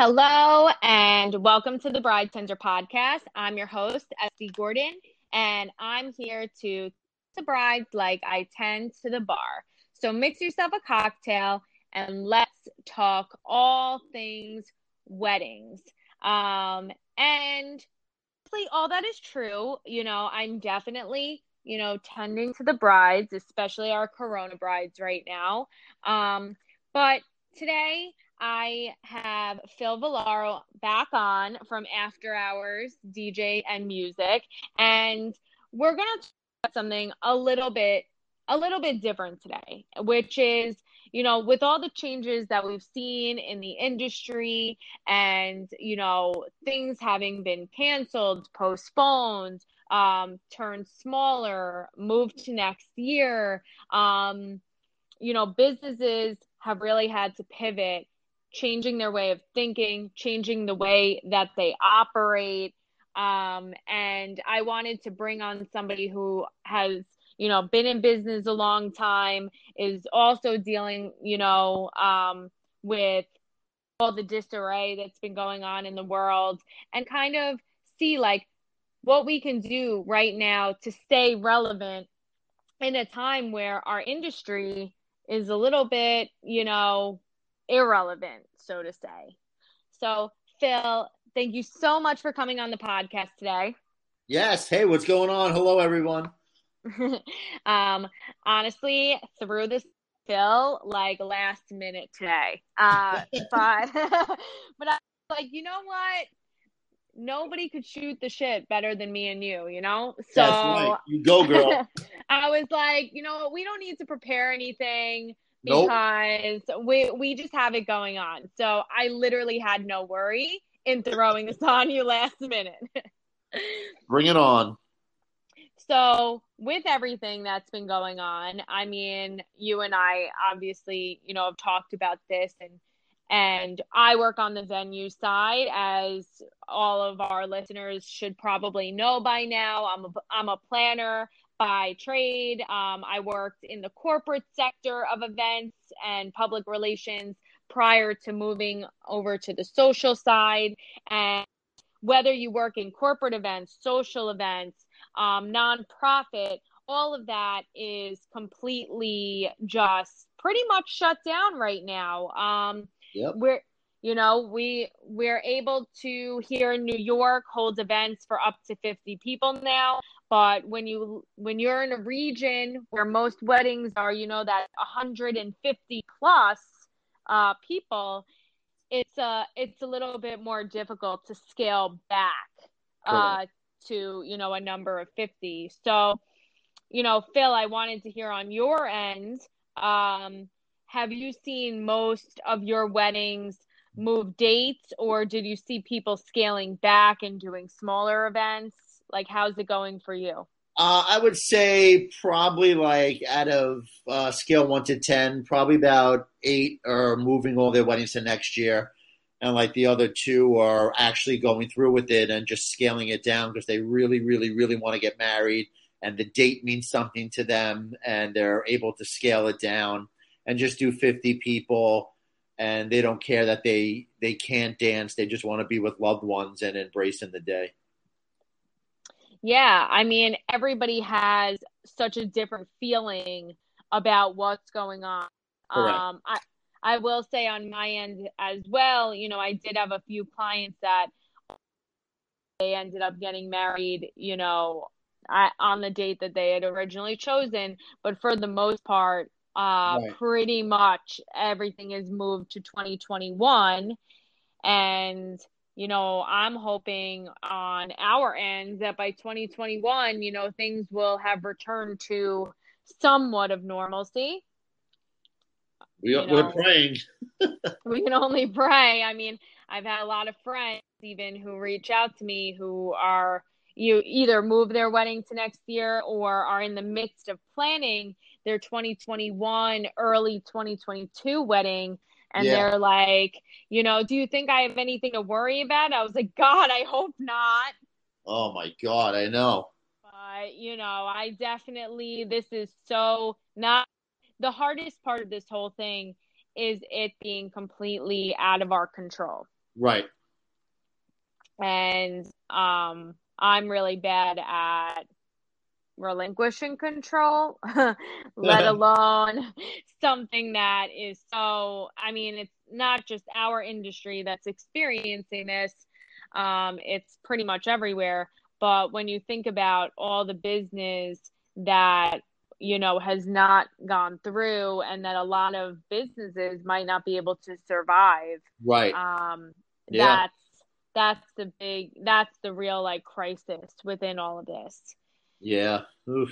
Hello and welcome to the Bride Tender podcast. I'm your host, Estee Gordon, and I'm here to the brides like I tend to the bar. So mix yourself a cocktail and let's talk all things weddings. Um, and all that is true. You know, I'm definitely, you know, tending to the brides, especially our Corona brides right now. Um, but today I have Phil Vollaro back on from After Hours DJ and Music, and we're gonna talk something a little bit a little bit different today, which is you know with all the changes that we've seen in the industry and you know things having been canceled, postponed, um, turned smaller, moved to next year, um, you know businesses have really had to pivot changing their way of thinking, changing the way that they operate. Um, and I wanted to bring on somebody who has, you know, been in business a long time, is also dealing, you know, um, with all the disarray that's been going on in the world and kind of see like what we can do right now to stay relevant in a time where our industry is a little bit, you know, irrelevant, so to say. So, Phil, thank you so much for coming on the podcast today. Yes. Hey, what's going on? Hello, everyone. um, honestly, threw this Phil like last minute today. Uh, but but I was like, you know what? Nobody could shoot the shit better than me and you, you know? So right. you go, girl. I was like, you know, we don't need to prepare anything because nope. we we just have it going on. So I literally had no worry in throwing this on you last minute. Bring it on. So, with everything that's been going on, I mean, you and I obviously, you know, have talked about this and and I work on the venue side as all of our listeners should probably know by now. I'm a, I'm a planner by trade. Um, I worked in the corporate sector of events and public relations prior to moving over to the social side. And whether you work in corporate events, social events, um, nonprofit, all of that is completely just pretty much shut down right now. Um, yep. We're you know, we we're able to here in New York hold events for up to 50 people now, but when you when you're in a region where most weddings are, you know that 150 plus uh, people, it's a it's a little bit more difficult to scale back uh, to you know a number of 50. So, you know, Phil, I wanted to hear on your end. Um, have you seen most of your weddings move dates or did you see people scaling back and doing smaller events? Like, how's it going for you? Uh, I would say probably like out of uh, scale one to 10, probably about eight are moving all their weddings to next year. And like the other two are actually going through with it and just scaling it down because they really, really, really want to get married and the date means something to them and they're able to scale it down and just do 50 people and they don't care that they they can't dance they just want to be with loved ones and embrace in the day yeah i mean everybody has such a different feeling about what's going on Correct. um i i will say on my end as well you know i did have a few clients that they ended up getting married you know I, on the date that they had originally chosen but for the most part uh, right. Pretty much everything is moved to 2021. And, you know, I'm hoping on our end that by 2021, you know, things will have returned to somewhat of normalcy. We, are, we're praying. we can only pray. I mean, I've had a lot of friends even who reach out to me who are you either move their wedding to next year or are in the midst of planning their 2021 early 2022 wedding and yeah. they're like you know do you think i have anything to worry about i was like god i hope not oh my god i know but you know i definitely this is so not the hardest part of this whole thing is it being completely out of our control Right. And um, I'm really bad at relinquishing control, let alone something that is so. I mean, it's not just our industry that's experiencing this, um, it's pretty much everywhere. But when you think about all the business that you know has not gone through and that a lot of businesses might not be able to survive right um yeah. that's that's the big that's the real like crisis within all of this yeah. Oof.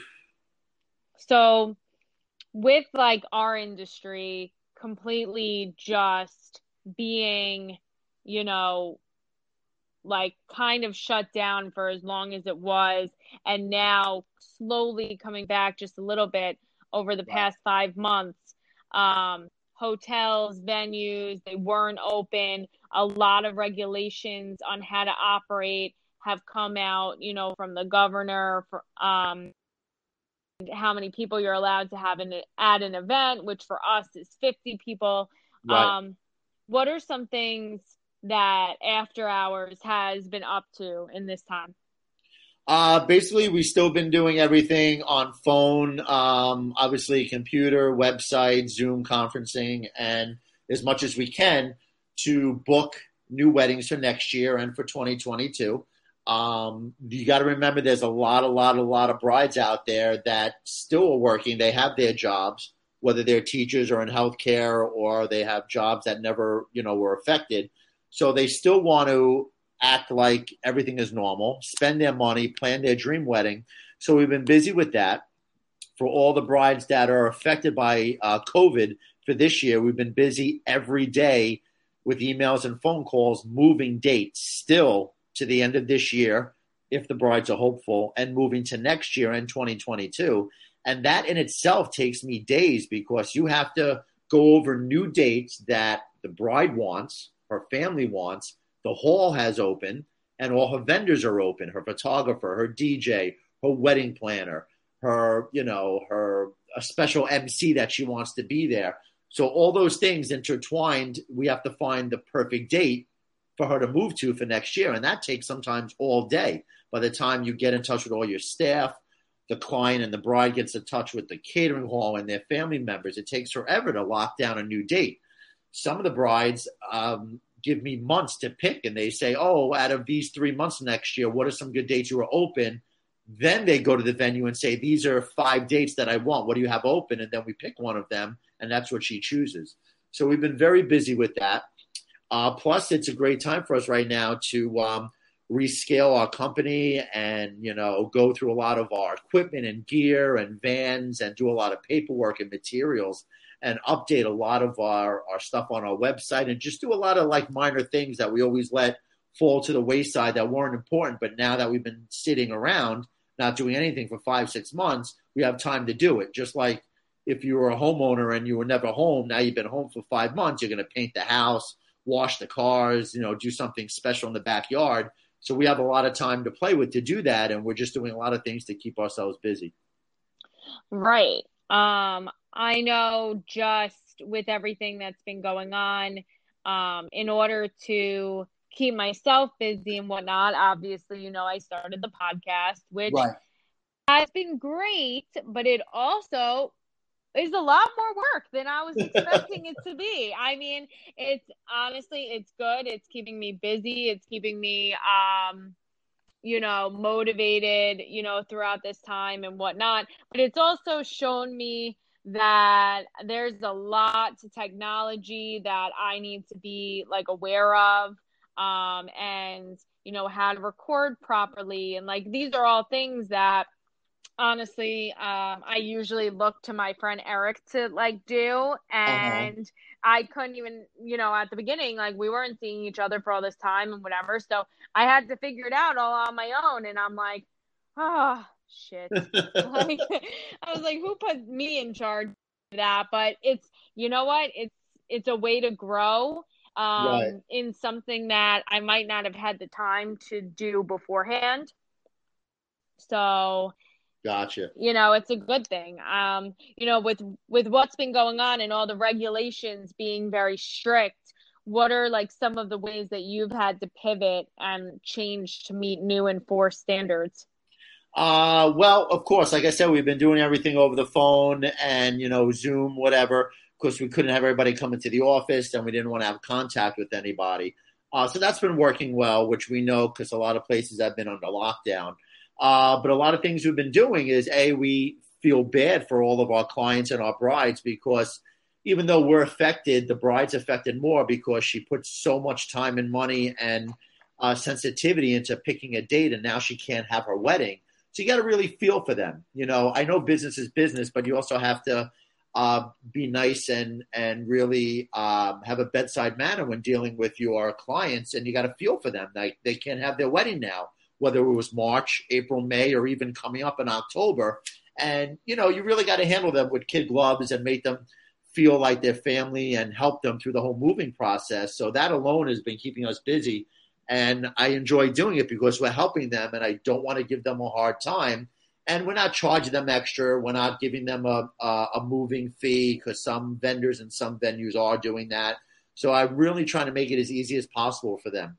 so with like our industry completely just being you know like kind of shut down for as long as it was and now slowly coming back just a little bit over the past five months um, hotels venues they weren't open. A lot of regulations on how to operate have come out you know from the governor for um, how many people you're allowed to have in, at an event which for us is 50 people right. um, what are some things that After Hours has been up to in this time? Uh, basically, we've still been doing everything on phone, um, obviously, computer, website, Zoom conferencing, and as much as we can to book new weddings for next year and for 2022. Um, you got to remember there's a lot, a lot, a lot of brides out there that still are working. They have their jobs, whether they're teachers or in healthcare or they have jobs that never, you know, were affected. So they still want to act like everything is normal, spend their money, plan their dream wedding. So we've been busy with that. For all the brides that are affected by uh, COVID for this year, we've been busy every day with emails and phone calls, moving dates still to the end of this year, if the brides are hopeful, and moving to next year in 2022. And that in itself takes me days because you have to go over new dates that the bride wants her family wants. The hall has open, and all her vendors are open. Her photographer, her DJ, her wedding planner, her you know her a special MC that she wants to be there. So all those things intertwined. We have to find the perfect date for her to move to for next year, and that takes sometimes all day. By the time you get in touch with all your staff, the client and the bride gets in touch with the catering hall and their family members. It takes forever to lock down a new date some of the brides um, give me months to pick, and they say, "Oh, out of these three months next year, what are some good dates you are open?" Then they go to the venue and say, "These are five dates that I want. What do you have open?" And then we pick one of them, and that's what she chooses. So we've been very busy with that. Uh, plus, it's a great time for us right now to um, rescale our company and you know go through a lot of our equipment and gear and vans and do a lot of paperwork and materials and update a lot of our, our stuff on our website and just do a lot of like minor things that we always let fall to the wayside that weren't important. But now that we've been sitting around, not doing anything for five, six months, we have time to do it. Just like if you were a homeowner and you were never home, now you've been home for five months, you're going to paint the house, wash the cars, you know, do something special in the backyard. So we have a lot of time to play with to do that. And we're just doing a lot of things to keep ourselves busy. Right. Um, I know just with everything that's been going on, um, in order to keep myself busy and whatnot, obviously, you know, I started the podcast, which right. has been great, but it also is a lot more work than I was expecting it to be. I mean, it's honestly, it's good. It's keeping me busy. It's keeping me, um, you know, motivated, you know, throughout this time and whatnot. But it's also shown me that there's a lot to technology that I need to be like aware of um and you know how to record properly and like these are all things that honestly um I usually look to my friend Eric to like do uh-huh. and uh-huh. I couldn't even you know at the beginning like we weren't seeing each other for all this time and whatever so I had to figure it out all on my own and I'm like oh shit. like, I was like, who put me in charge of that? But it's, you know what? It's, it's a way to grow um, right. in something that I might not have had the time to do beforehand. So, gotcha. You know, it's a good thing. Um, you know, with with what's been going on and all the regulations being very strict, what are like some of the ways that you've had to pivot and change to meet new and enforced standards? Uh, well, of course, like I said, we've been doing everything over the phone and, you know, Zoom, whatever, because we couldn't have everybody come into the office and we didn't want to have contact with anybody. Uh, so that's been working well, which we know because a lot of places have been under lockdown. Uh, but a lot of things we've been doing is A, we feel bad for all of our clients and our brides because even though we're affected, the bride's affected more because she puts so much time and money and uh, sensitivity into picking a date and now she can't have her wedding. So you got to really feel for them. You know, I know business is business, but you also have to uh, be nice and and really um, have a bedside manner when dealing with your clients, and you got to feel for them. Like they can't have their wedding now, whether it was March, April, May, or even coming up in October. And you know, you really got to handle them with kid gloves and make them feel like their family and help them through the whole moving process. So that alone has been keeping us busy and I enjoy doing it because we're helping them, and I don't want to give them a hard time. And we're not charging them extra. We're not giving them a, a, a moving fee because some vendors and some venues are doing that. So I'm really trying to make it as easy as possible for them.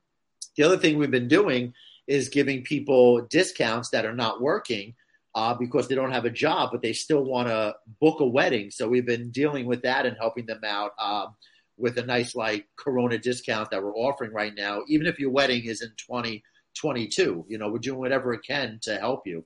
The other thing we've been doing is giving people discounts that are not working uh, because they don't have a job, but they still want to book a wedding. So we've been dealing with that and helping them out. Um, with a nice like Corona discount that we're offering right now, even if your wedding is in 2022. You know, we're doing whatever it can to help you.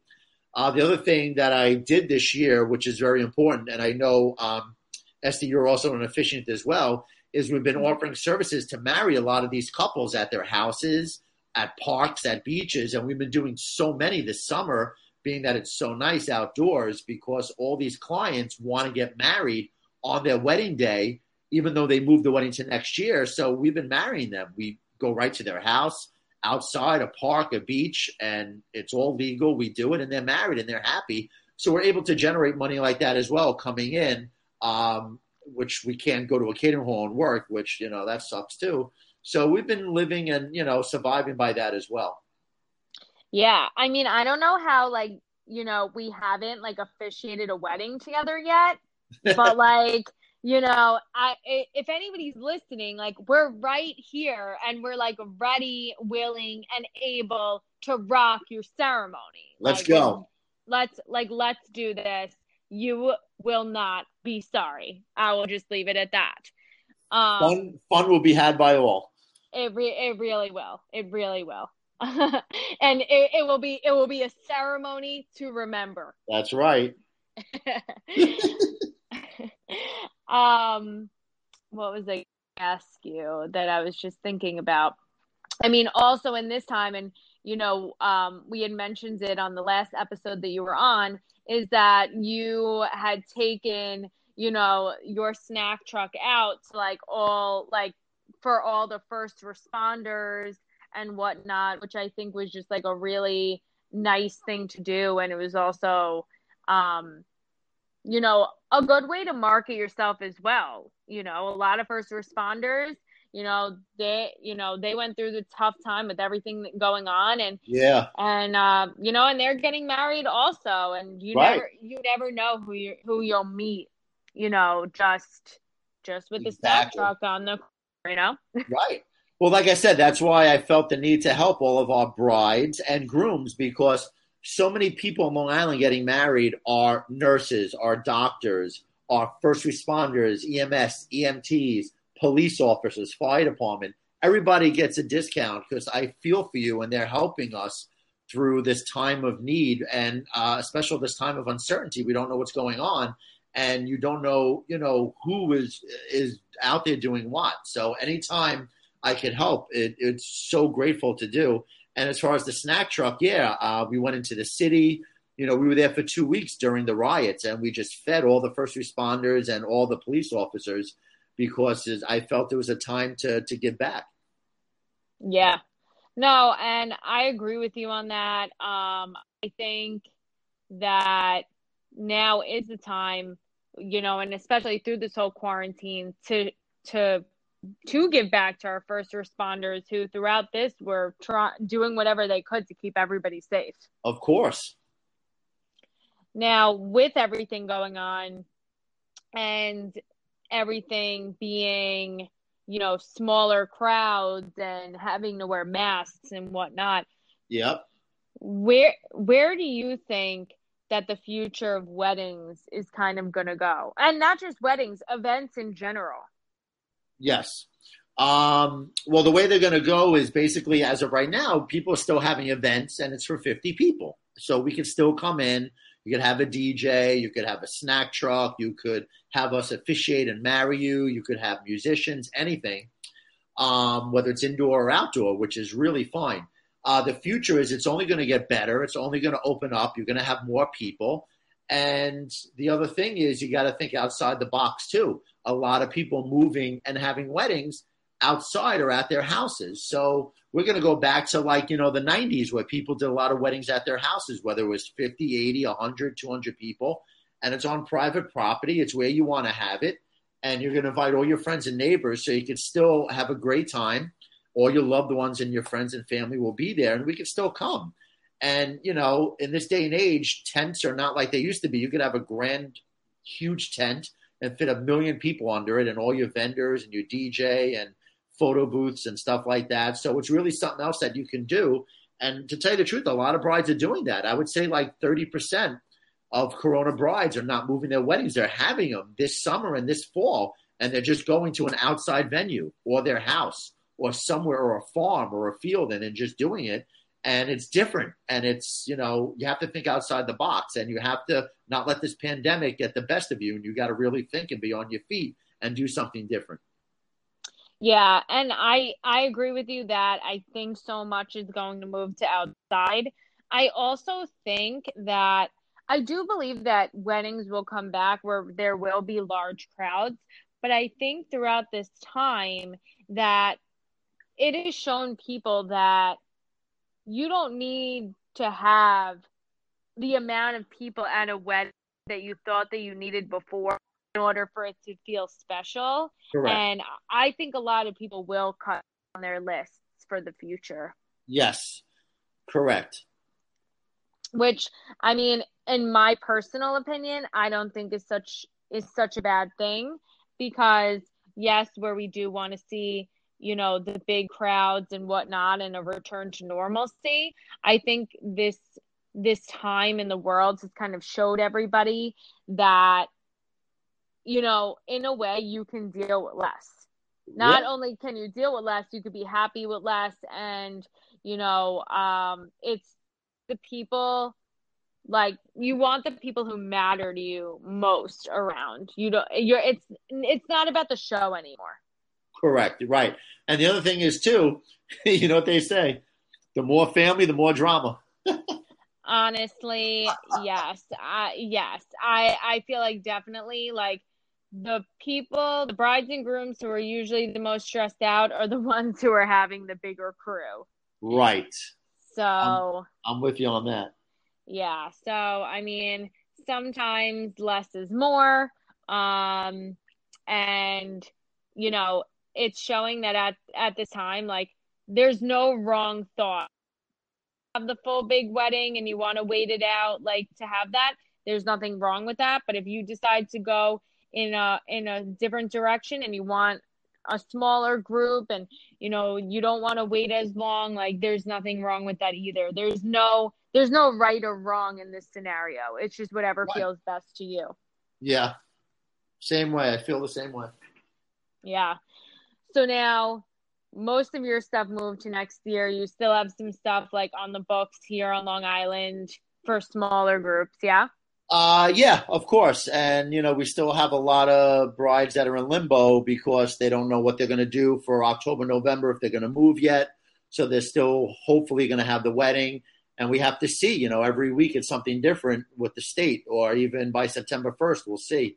Uh, the other thing that I did this year, which is very important, and I know um, Estee, you're also an officiant as well, is we've been offering services to marry a lot of these couples at their houses, at parks, at beaches, and we've been doing so many this summer, being that it's so nice outdoors, because all these clients want to get married on their wedding day even though they moved the wedding to next year. So we've been marrying them. We go right to their house, outside, a park, a beach, and it's all legal. We do it, and they're married and they're happy. So we're able to generate money like that as well coming in, um, which we can't go to a catering hall and work, which, you know, that sucks too. So we've been living and, you know, surviving by that as well. Yeah. I mean, I don't know how, like, you know, we haven't like officiated a wedding together yet, but like, you know i if anybody's listening like we're right here and we're like ready willing and able to rock your ceremony. Let's like, go. Let's like let's do this. You will not be sorry. I will just leave it at that. Um, fun fun will be had by all it, re- it really will. It really will. And it, it will be it will be a ceremony to remember. That's right. Um, what was I ask you that I was just thinking about? I mean, also in this time, and you know, um, we had mentioned it on the last episode that you were on, is that you had taken, you know, your snack truck out to like all like for all the first responders and whatnot, which I think was just like a really nice thing to do. And it was also, um, you know, a good way to market yourself as well. You know, a lot of first responders, you know, they, you know, they went through the tough time with everything going on, and yeah, and uh, you know, and they're getting married also, and you right. never, you never know who you who you'll meet. You know, just just with exactly. the snack truck on the, you know, right. Well, like I said, that's why I felt the need to help all of our brides and grooms because so many people on Long Island getting married are nurses, are doctors, are first responders, EMS, EMTs, police officers, fire department. Everybody gets a discount because I feel for you and they're helping us through this time of need and uh, especially this time of uncertainty. We don't know what's going on and you don't know, you know, who is is out there doing what. So anytime I can help, it, it's so grateful to do. And as far as the snack truck, yeah, uh, we went into the city. You know, we were there for two weeks during the riots, and we just fed all the first responders and all the police officers because I felt there was a time to to give back. Yeah, no, and I agree with you on that. Um, I think that now is the time, you know, and especially through this whole quarantine to to to give back to our first responders who throughout this were try- doing whatever they could to keep everybody safe. Of course. Now, with everything going on and everything being, you know, smaller crowds and having to wear masks and whatnot. Yep. Where where do you think that the future of weddings is kind of going to go? And not just weddings, events in general. Yes. Um, well, the way they're going to go is basically, as of right now, people are still having events, and it's for 50 people. So we can still come in. You could have a DJ, you could have a snack truck, you could have us officiate and marry you, you could have musicians, anything, um, whether it's indoor or outdoor, which is really fine. Uh, the future is it's only going to get better. It's only going to open up. You're going to have more people. And the other thing is you got to think outside the box too. A lot of people moving and having weddings outside or at their houses. So we're going to go back to like, you know, the 90s where people did a lot of weddings at their houses, whether it was 50, 80, 100, 200 people. And it's on private property. It's where you want to have it. And you're going to invite all your friends and neighbors so you can still have a great time. All your loved ones and your friends and family will be there and we can still come. And, you know, in this day and age, tents are not like they used to be. You could have a grand, huge tent and fit a million people under it and all your vendors and your DJ and photo booths and stuff like that. So it's really something else that you can do. And to tell you the truth, a lot of brides are doing that. I would say like 30% of Corona brides are not moving their weddings. They're having them this summer and this fall, and they're just going to an outside venue or their house or somewhere or a farm or a field and then just doing it. And it's different. And it's, you know, you have to think outside the box and you have to not let this pandemic get the best of you. And you got to really think and be on your feet and do something different. Yeah, and I I agree with you that I think so much is going to move to outside. I also think that I do believe that weddings will come back where there will be large crowds, but I think throughout this time that it has shown people that you don't need to have the amount of people at a wedding that you thought that you needed before in order for it to feel special. Correct. And I think a lot of people will cut on their lists for the future. Yes, correct. Which I mean, in my personal opinion, I don't think is such is such a bad thing because yes, where we do want to see you know the big crowds and whatnot and a return to normalcy, I think this this time in the world has kind of showed everybody that you know, in a way you can deal with less. Not only can you deal with less, you could be happy with less and you know, um it's the people like you want the people who matter to you most around. You don't you're it's it's not about the show anymore. Correct, right. And the other thing is too, you know what they say, the more family, the more drama. Honestly, yes. I yes. I I feel like definitely like the people, the brides and grooms who are usually the most stressed out are the ones who are having the bigger crew. Right. So I'm, I'm with you on that. Yeah. So I mean, sometimes less is more. Um, and you know, it's showing that at at this time, like there's no wrong thought. Have the full big wedding and you want to wait it out, like to have that. There's nothing wrong with that. But if you decide to go in a in a different direction and you want a smaller group and you know you don't want to wait as long like there's nothing wrong with that either there's no there's no right or wrong in this scenario it's just whatever right. feels best to you yeah same way i feel the same way yeah so now most of your stuff moved to next year you still have some stuff like on the books here on long island for smaller groups yeah uh, yeah, of course. And, you know, we still have a lot of brides that are in limbo because they don't know what they're going to do for October, November, if they're going to move yet. So they're still hopefully going to have the wedding. And we have to see, you know, every week it's something different with the state, or even by September 1st, we'll see.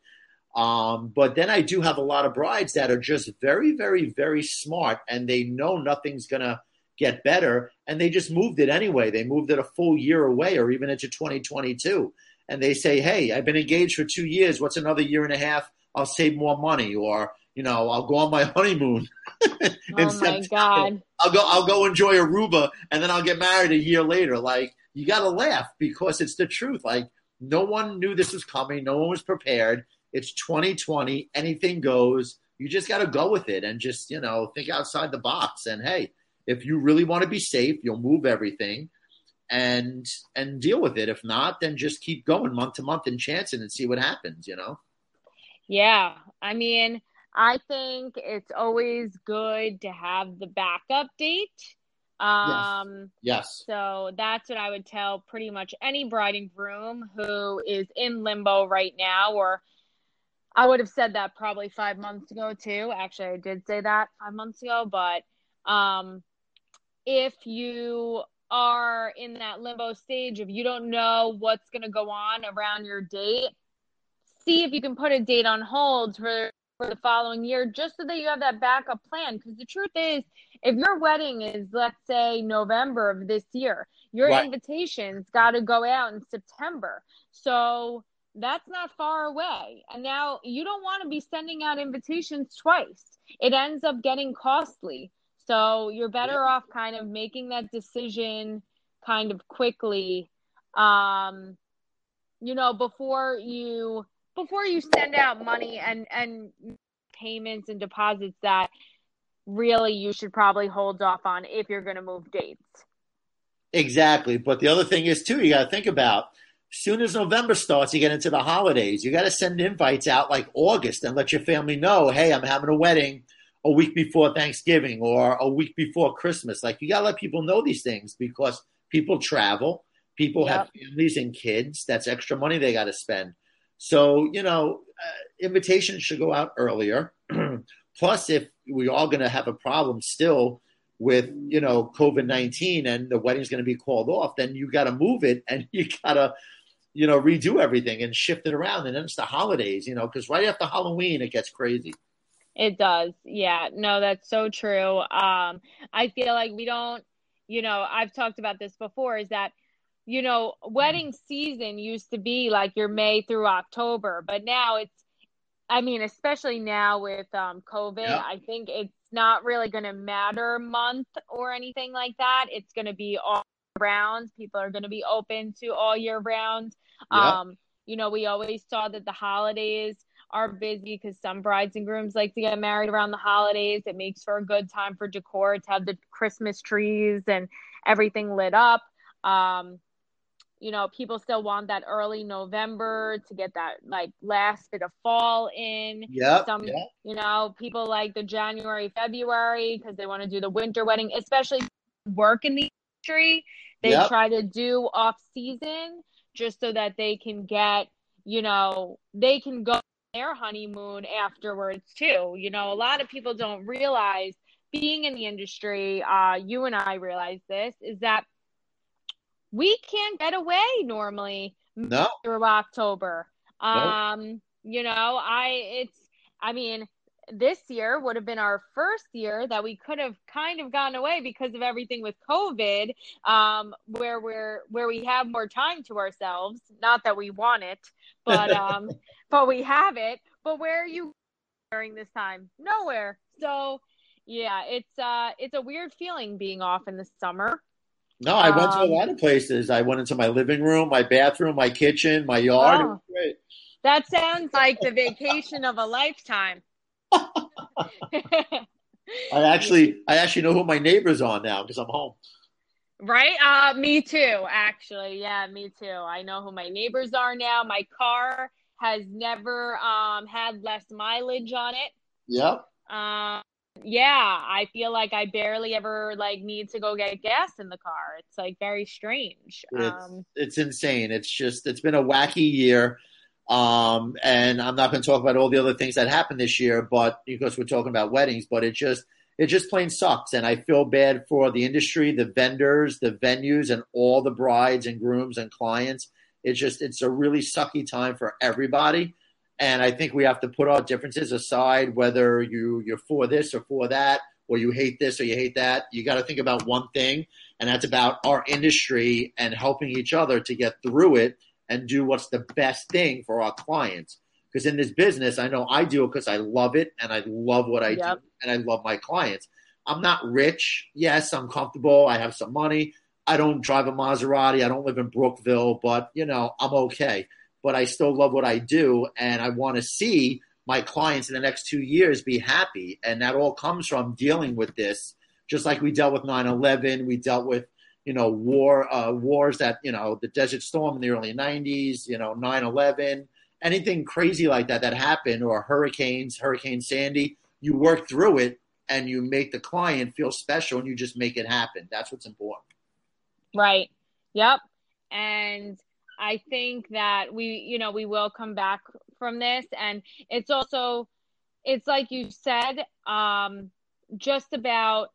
Um, but then I do have a lot of brides that are just very, very, very smart and they know nothing's going to get better. And they just moved it anyway. They moved it a full year away or even into 2022 and they say, "Hey, I've been engaged for two years. What's another year and a half? I'll save more money, or you know, I'll go on my honeymoon." oh my god! I'll go. I'll go enjoy Aruba, and then I'll get married a year later. Like you got to laugh because it's the truth. Like no one knew this was coming. No one was prepared. It's 2020. Anything goes. you just got to go with it and just you know think outside the box. And hey, if you really want to be safe, you'll move everything and and deal with it. If not, then just keep going month to month and chancing and see what happens. You know. Yeah, I mean, I think it's always good to have the backup date. Um, yes. yes. So that's what I would tell pretty much any bride and groom who is in limbo right now, or I would have said that probably five months ago too. Actually, I did say that five months ago, but um, if you are in that limbo stage, if you don't know what's going to go on around your date, see if you can put a date on hold for for the following year just so that you have that backup plan because the truth is if your wedding is let's say november of this year your right. invitations got to go out in september so that's not far away and now you don't want to be sending out invitations twice it ends up getting costly so you're better yeah. off kind of making that decision kind of quickly um you know before you before you send out money and and payments and deposits that really you should probably hold off on if you're going to move dates. Exactly, but the other thing is too you got to think about soon as November starts, you get into the holidays. You got to send invites out like August and let your family know, hey, I'm having a wedding a week before Thanksgiving or a week before Christmas. Like you got to let people know these things because people travel, people yep. have families and kids. That's extra money they got to spend. So, you know, uh, invitations should go out earlier. Plus, if we're all going to have a problem still with, you know, COVID 19 and the wedding's going to be called off, then you got to move it and you got to, you know, redo everything and shift it around. And then it's the holidays, you know, because right after Halloween, it gets crazy. It does. Yeah. No, that's so true. Um, I feel like we don't, you know, I've talked about this before is that you know, wedding season used to be like your May through October, but now it's, I mean, especially now with um, COVID, yeah. I think it's not really going to matter month or anything like that. It's going to be all round. People are going to be open to all year round. Yeah. Um, you know, we always saw that the holidays are busy because some brides and grooms like to get married around the holidays. It makes for a good time for decor to have the Christmas trees and everything lit up. Um, you know, people still want that early November to get that like last bit of fall in. Yeah. Some, yep. you know, people like the January, February because they want to do the winter wedding, especially work in the industry. They yep. try to do off season just so that they can get, you know, they can go their honeymoon afterwards too. You know, a lot of people don't realize being in the industry, uh, you and I realize this, is that we can't get away normally no. through October. Um, you know, I it's I mean, this year would have been our first year that we could have kind of gone away because of everything with COVID, um, where we're where we have more time to ourselves. Not that we want it, but um, but we have it. But where are you during this time? Nowhere. So yeah, it's uh it's a weird feeling being off in the summer. No, I went to a um, lot of places. I went into my living room, my bathroom, my kitchen, my yard. Oh, that sounds like the vacation of a lifetime. I actually, I actually know who my neighbors are now because I'm home. Right? Uh, me too. Actually, yeah, me too. I know who my neighbors are now. My car has never um had less mileage on it. Yep. Um, yeah, I feel like I barely ever like need to go get gas in the car. It's like very strange. It's, um, it's insane. It's just it's been a wacky year. Um, and I'm not going to talk about all the other things that happened this year, but because we're talking about weddings, but it just it just plain sucks. And I feel bad for the industry, the vendors, the venues, and all the brides and grooms and clients. It's just it's a really sucky time for everybody. And I think we have to put our differences aside, whether you you're for this or for that, or you hate this or you hate that. You got to think about one thing, and that's about our industry and helping each other to get through it and do what's the best thing for our clients. Because in this business, I know I do it because I love it and I love what I yep. do and I love my clients. I'm not rich. Yes, I'm comfortable. I have some money. I don't drive a Maserati. I don't live in Brookville, but you know, I'm okay but I still love what I do, and I want to see my clients in the next two years be happy. And that all comes from dealing with this, just like we dealt with 9 11, we dealt with, you know, war, uh, wars that, you know, the Desert Storm in the early 90s, you know, 9 11, anything crazy like that that happened, or hurricanes, Hurricane Sandy, you work through it and you make the client feel special and you just make it happen. That's what's important. Right. Yep. And I think that we, you know, we will come back from this. And it's also, it's like you said, um, just about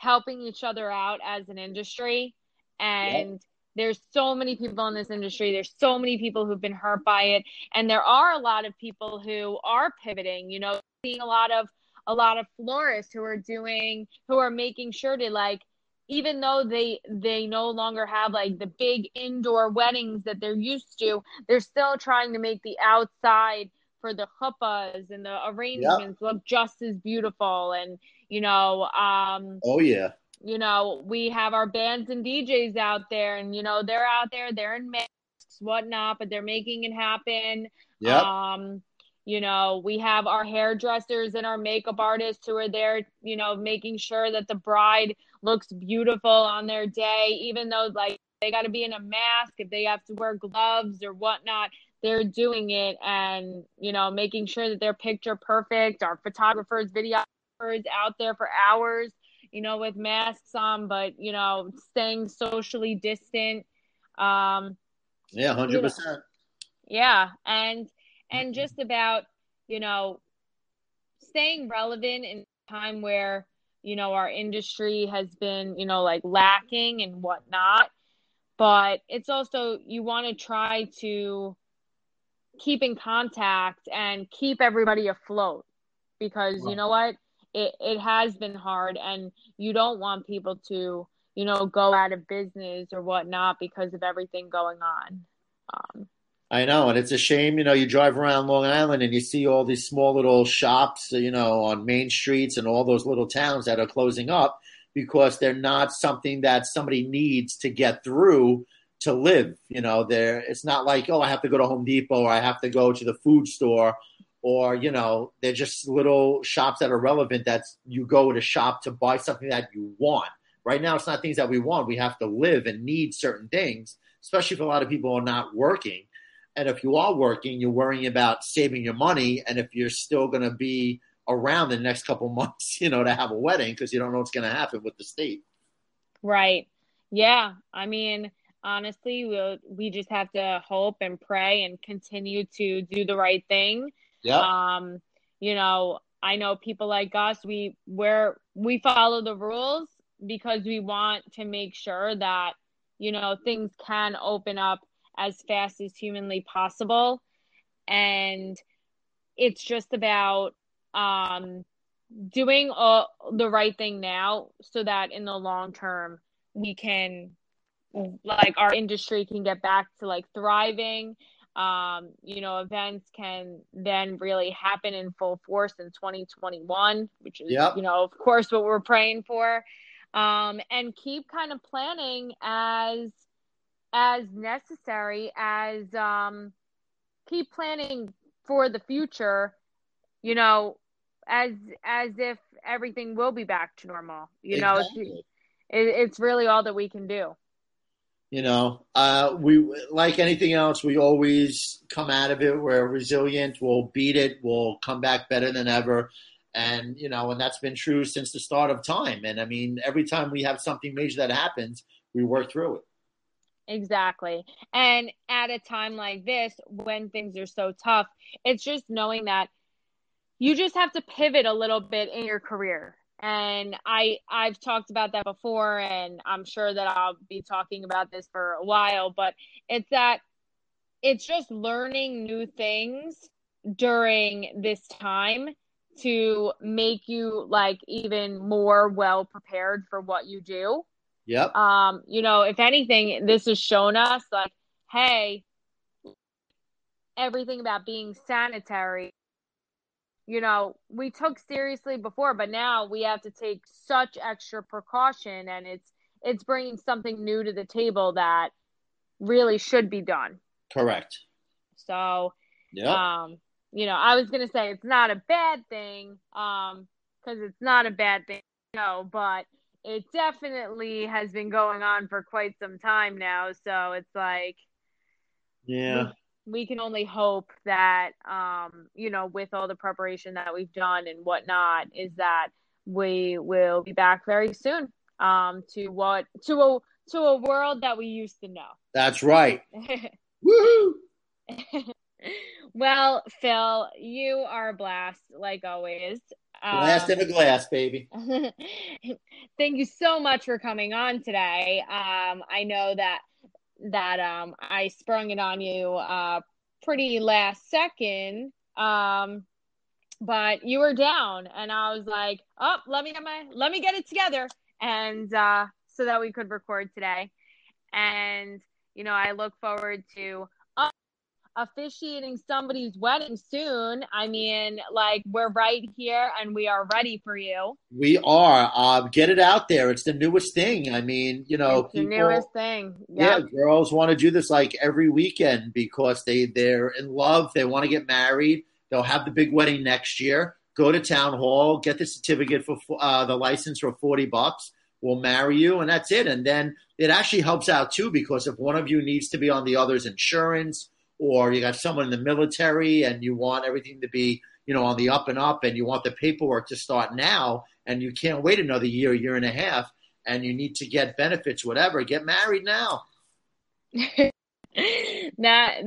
helping each other out as an industry. And yep. there's so many people in this industry. There's so many people who've been hurt by it. And there are a lot of people who are pivoting, you know, seeing a lot of, a lot of florists who are doing, who are making sure to like, even though they they no longer have like the big indoor weddings that they're used to, they're still trying to make the outside for the chuppas and the arrangements yep. look just as beautiful. And you know, um, oh yeah, you know, we have our bands and DJs out there, and you know, they're out there, they're in masks, whatnot, but they're making it happen. Yeah. Um, you know, we have our hairdressers and our makeup artists who are there, you know, making sure that the bride looks beautiful on their day, even though like they got to be in a mask, if they have to wear gloves or whatnot, they're doing it and, you know, making sure that they're picture perfect. Our photographers, out there for hours, you know, with masks on, but, you know, staying socially distant. Um, yeah, 100%. You know, yeah. And, and just about, you know, staying relevant in a time where, you know, our industry has been, you know, like lacking and whatnot. But it's also, you want to try to keep in contact and keep everybody afloat because you know what? It, it has been hard and you don't want people to, you know, go out of business or whatnot because of everything going on. Um, I know, and it's a shame. You know, you drive around Long Island and you see all these small little shops, you know, on main streets and all those little towns that are closing up because they're not something that somebody needs to get through to live. You know, there it's not like oh, I have to go to Home Depot or I have to go to the food store, or you know, they're just little shops that are relevant that you go to shop to buy something that you want. Right now, it's not things that we want. We have to live and need certain things, especially if a lot of people are not working and if you are working, you're worrying about saving your money. And if you're still going to be around the next couple months, you know, to have a wedding because you don't know what's going to happen with the state. Right. Yeah. I mean, honestly, we we'll, we just have to hope and pray and continue to do the right thing. Yeah. Um, you know, I know people like us, we where we follow the rules because we want to make sure that, you know, things can open up as fast as humanly possible. And it's just about um, doing the right thing now so that in the long term we can like our industry can get back to like thriving um, you know, events can then really happen in full force in 2021, which is, yep. you know, of course, what we're praying for. Um, and keep kind of planning as as necessary as um, keep planning for the future you know as as if everything will be back to normal you exactly. know it, it's really all that we can do you know uh, we like anything else we always come out of it. We're resilient. We'll beat it. We'll come back better than ever. And you know and that's been true since the start of time. And i mean every time we have something major that happens we work through it. Exactly. And at a time like this, when things are so tough, it's just knowing that you just have to pivot a little bit in your career. And I I've talked about that before and I'm sure that I'll be talking about this for a while, but it's that it's just learning new things during this time to make you like even more well prepared for what you do Yep. Um, you know, if anything, this has shown us like, hey, everything about being sanitary, you know, we took seriously before, but now we have to take such extra precaution and it's it's bringing something new to the table that really should be done. Correct. So, yeah. Um, you know, I was gonna say it's not a bad thing, um, because it's not a bad thing, no, but it definitely has been going on for quite some time now. So it's like, Yeah. We, can only hope that, um, you know, with all the preparation that we've done and whatnot, is that we will be back very soon, um, to what to a to a world that we used to know. That's right. Woohoo! well, Phil, you are a blast like always. Last Um, in a glass, baby. Thank you so much for coming on today. Um, I know that that um, I sprung it on you uh, pretty last second, um, but you were down, and I was like, "Oh, let me get my let me get it together," and uh, so that we could record today. And you know, I look forward to officiating somebody's wedding soon. I mean, like we're right here, and we are ready for you. We are. Uh, get it out there. It's the newest thing. I mean, you know, it's the newest thing. yeah, girls want to do this like every weekend because they they're in love. They want to get married. They'll have the big wedding next year. Go to town hall, get the certificate for uh, the license for forty bucks. We'll marry you, and that's it. And then it actually helps out too because if one of you needs to be on the other's insurance, or you got someone in the military, and you want everything to be you know on the up and up, and you want the paperwork to start now, and you can't wait another year, year and a half, and you need to get benefits, whatever. Get married now. that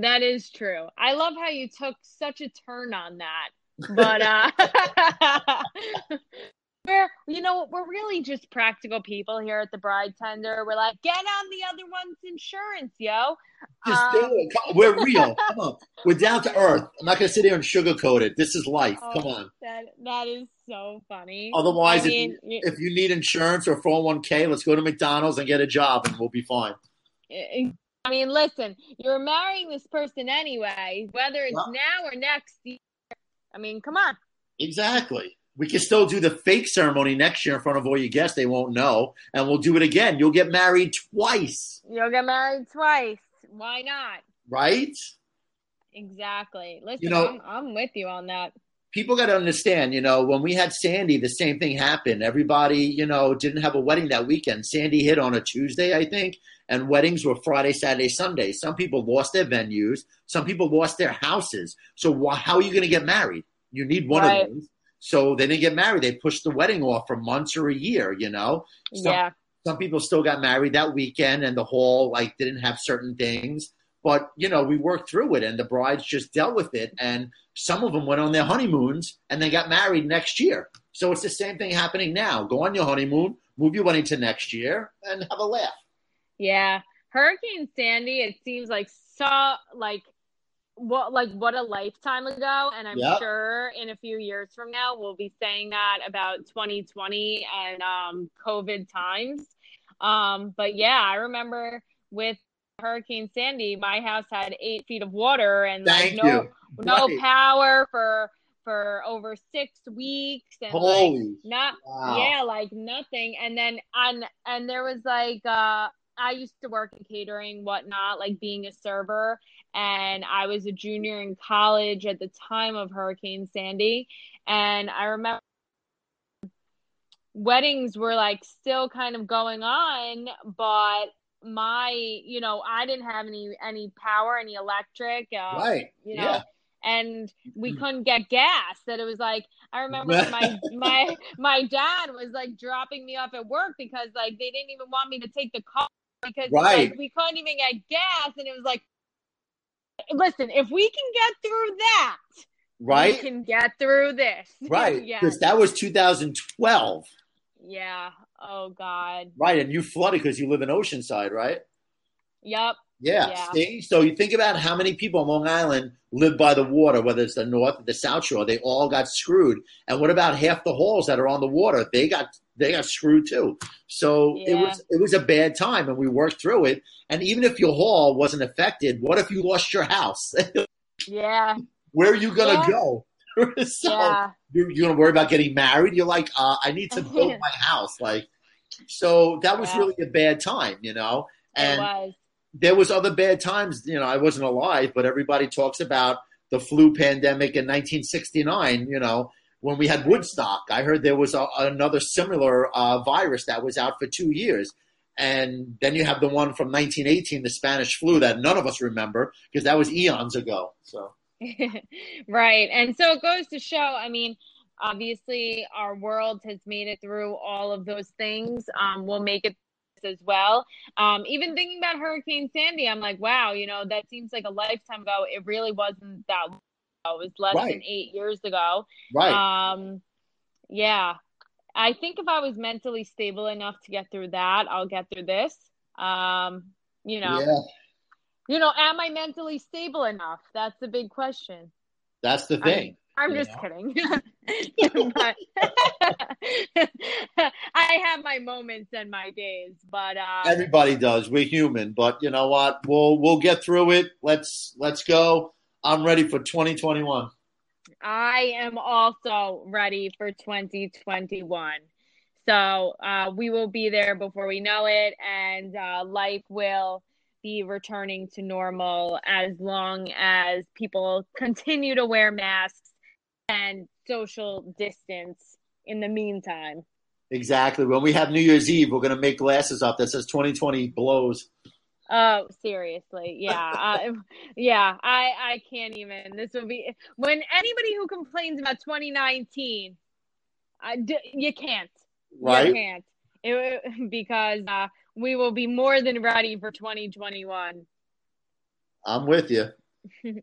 that is true. I love how you took such a turn on that. But uh we're you know, we're really just practical people here at the Bride Tender. We're like, get on the other one's insurance, yo. Just Um, do it. We're real. Come on. We're down to earth. I'm not going to sit here and sugarcoat it. This is life. Oh, Come on. That that is so funny. Otherwise, I if you- If you need insurance or 401k, let's go to McDonald's and get a job and we'll be fine. I mean, listen, you're marrying this person anyway, whether it's now or next year. I mean, come on. Exactly. We can still do the fake ceremony next year in front of all your guests. They won't know. And we'll do it again. You'll get married twice, You'll get married twice. Why not? right? Exactly. Listen, You know- I'm, I'm with you on that. People got to understand, you know, when we had Sandy, the same thing happened. Everybody, you know, didn't have a wedding that weekend. Sandy hit on a Tuesday, I think, and weddings were Friday, Saturday, Sunday. Some people lost their venues. Some people lost their houses. So wh- how are you going to get married? You need one Right. of those. So they didn't get married. They pushed the wedding off for months or a year, you know? Some, yeah. some people still got married that weekend and the hall like didn't have certain things. But, you know, we worked through it and the brides just dealt with it. And some of them went on their honeymoons and they got married next year. So it's the same thing happening now. Go on your honeymoon, move your wedding to next year, and have a laugh. Yeah. Hurricane Sandy, it seems like so like what like what a lifetime ago and I'm Yep. sure in a few years from now we'll be saying that about 2020 and um COVID times. Um but yeah, I remember with Hurricane Sandy, my house had 8 feet of water and Thank like no you. no Right. power for for over 6 weeks and like not wow. yeah like nothing and then and and there was like uh i used to work in catering whatnot like being a server and i was a junior in college at the time of hurricane sandy and i remember weddings were like still kind of going on but my you know i didn't have any any power any electric uh, Right. you know Yeah. and we couldn't get gas that it was like i remember my my my dad was like dropping me off at work because like they didn't even want me to take the car because Right. like we couldn't even get gas and it was like listen if we can get through that right, we can get through this Right. Because that was 2012. yeah oh god Right. And you flooded because you live in Oceanside, right? yep Yeah. Yeah. See? So you think about how many people on Long Island live by the water, whether it's the North or the South Shore, they all got screwed. And what about half the halls that are on the water? They got they got screwed too. So it was it was a bad time and we worked through it. And even if your hall wasn't affected, what if you lost your house? yeah Where are you gonna Yeah. go? so yeah you're, you're gonna worry about getting married. You're like, uh, I need to build my house. Like so that was Yeah. really a bad time, you know? it And was there was other bad times. You know, I wasn't alive, but everybody talks about the flu pandemic in 1969. You know, when we had Woodstock, I heard there was a, another similar uh, virus that was out for two years. And then you have the one from 1918, the Spanish flu, that none of us remember because that was eons ago. So, right. And so it goes to show, I mean, obviously our world has made it through all of those things. Um, we'll make it as well. Um, even thinking about Hurricane Sandy, I'm like, wow, you know, that seems like a lifetime ago. It really wasn't that. Long ago. It was less right. than eight years ago. Right. Um, yeah. I think if I was mentally stable enough to get through that, I'll get through this. Um, you know. Yeah. You know, am I mentally stable enough? That's the big question. That's the thing. I'm, I'm just know? kidding. I have my moments and my days, but uh, everybody does. We're human, but you know what? We'll we'll get through it. Let's let's go. I'm ready for 2021. I am also ready for 2021. So uh, we will be there before we know it, and uh, life will be returning to normal as long as people continue to wear masks and social distance in the meantime. Exactly. When we have New Year's Eve, we're going to make glasses up that says 2020 blows. Oh, seriously. Yeah. uh, yeah. I, I can't even. This will be when anybody who complains about 2019, I, you can't. Right. You can't. It, because uh, we will be more than ready for 2021. I'm with you.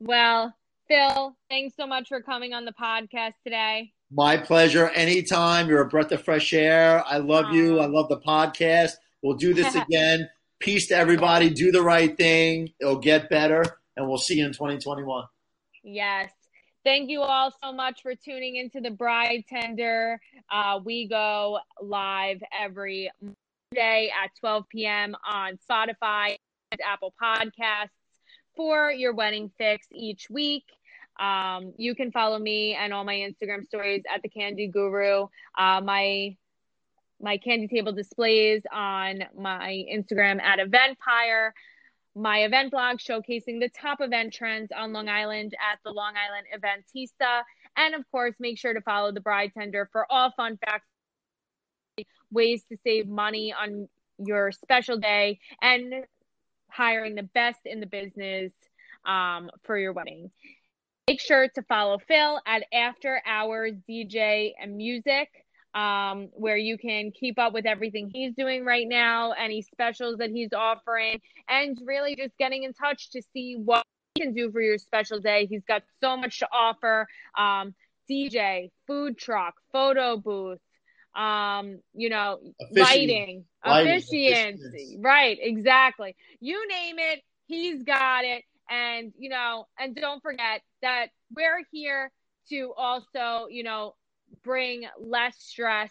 well, Phil, thanks so much for coming on the podcast today. My pleasure. Anytime. You're a breath of fresh air. I love Aww. you. I love the podcast. We'll do this again. Peace to everybody. Do the right thing. It'll get better. And we'll see you in 2021. Yes. Thank you all so much for tuning into the Bride Tender. Uh, we go live every Monday at 12 p.m. on Spotify and Apple Podcasts for your wedding fix each week. Um, you can follow me and all my Instagram stories at the Candy Guru. Uh, my my candy table displays on my Instagram at Eventpire. My event blog showcasing the top event trends on Long Island at the Long Island Eventista. And of course, make sure to follow the Bride Tender for all fun facts, ways to save money on your special day, and hiring the best in the business um, for your wedding. Make sure to follow Phil at After Hours DJ and Music, um, where you can keep up with everything he's doing right now, any specials that he's offering, and really just getting in touch to see what he can do for your special day. He's got so much to offer um, DJ, food truck, photo booth, um, you know, lighting, officiants. Right, exactly. You name it, he's got it. And, you know, and don't forget that we're here to also, you know, bring less stress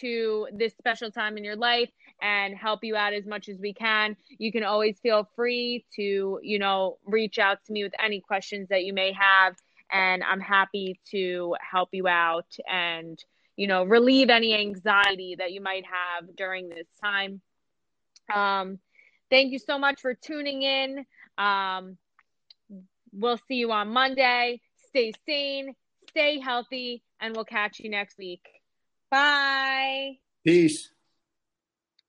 to this special time in your life and help you out as much as we can. You can always feel free to, you know, reach out to me with any questions that you may have. And I'm happy to help you out and, you know, relieve any anxiety that you might have during this time. Um, thank you so much for tuning in. Um, we'll see you on Monday. Stay sane, stay healthy, and we'll catch you next week. Bye. Peace.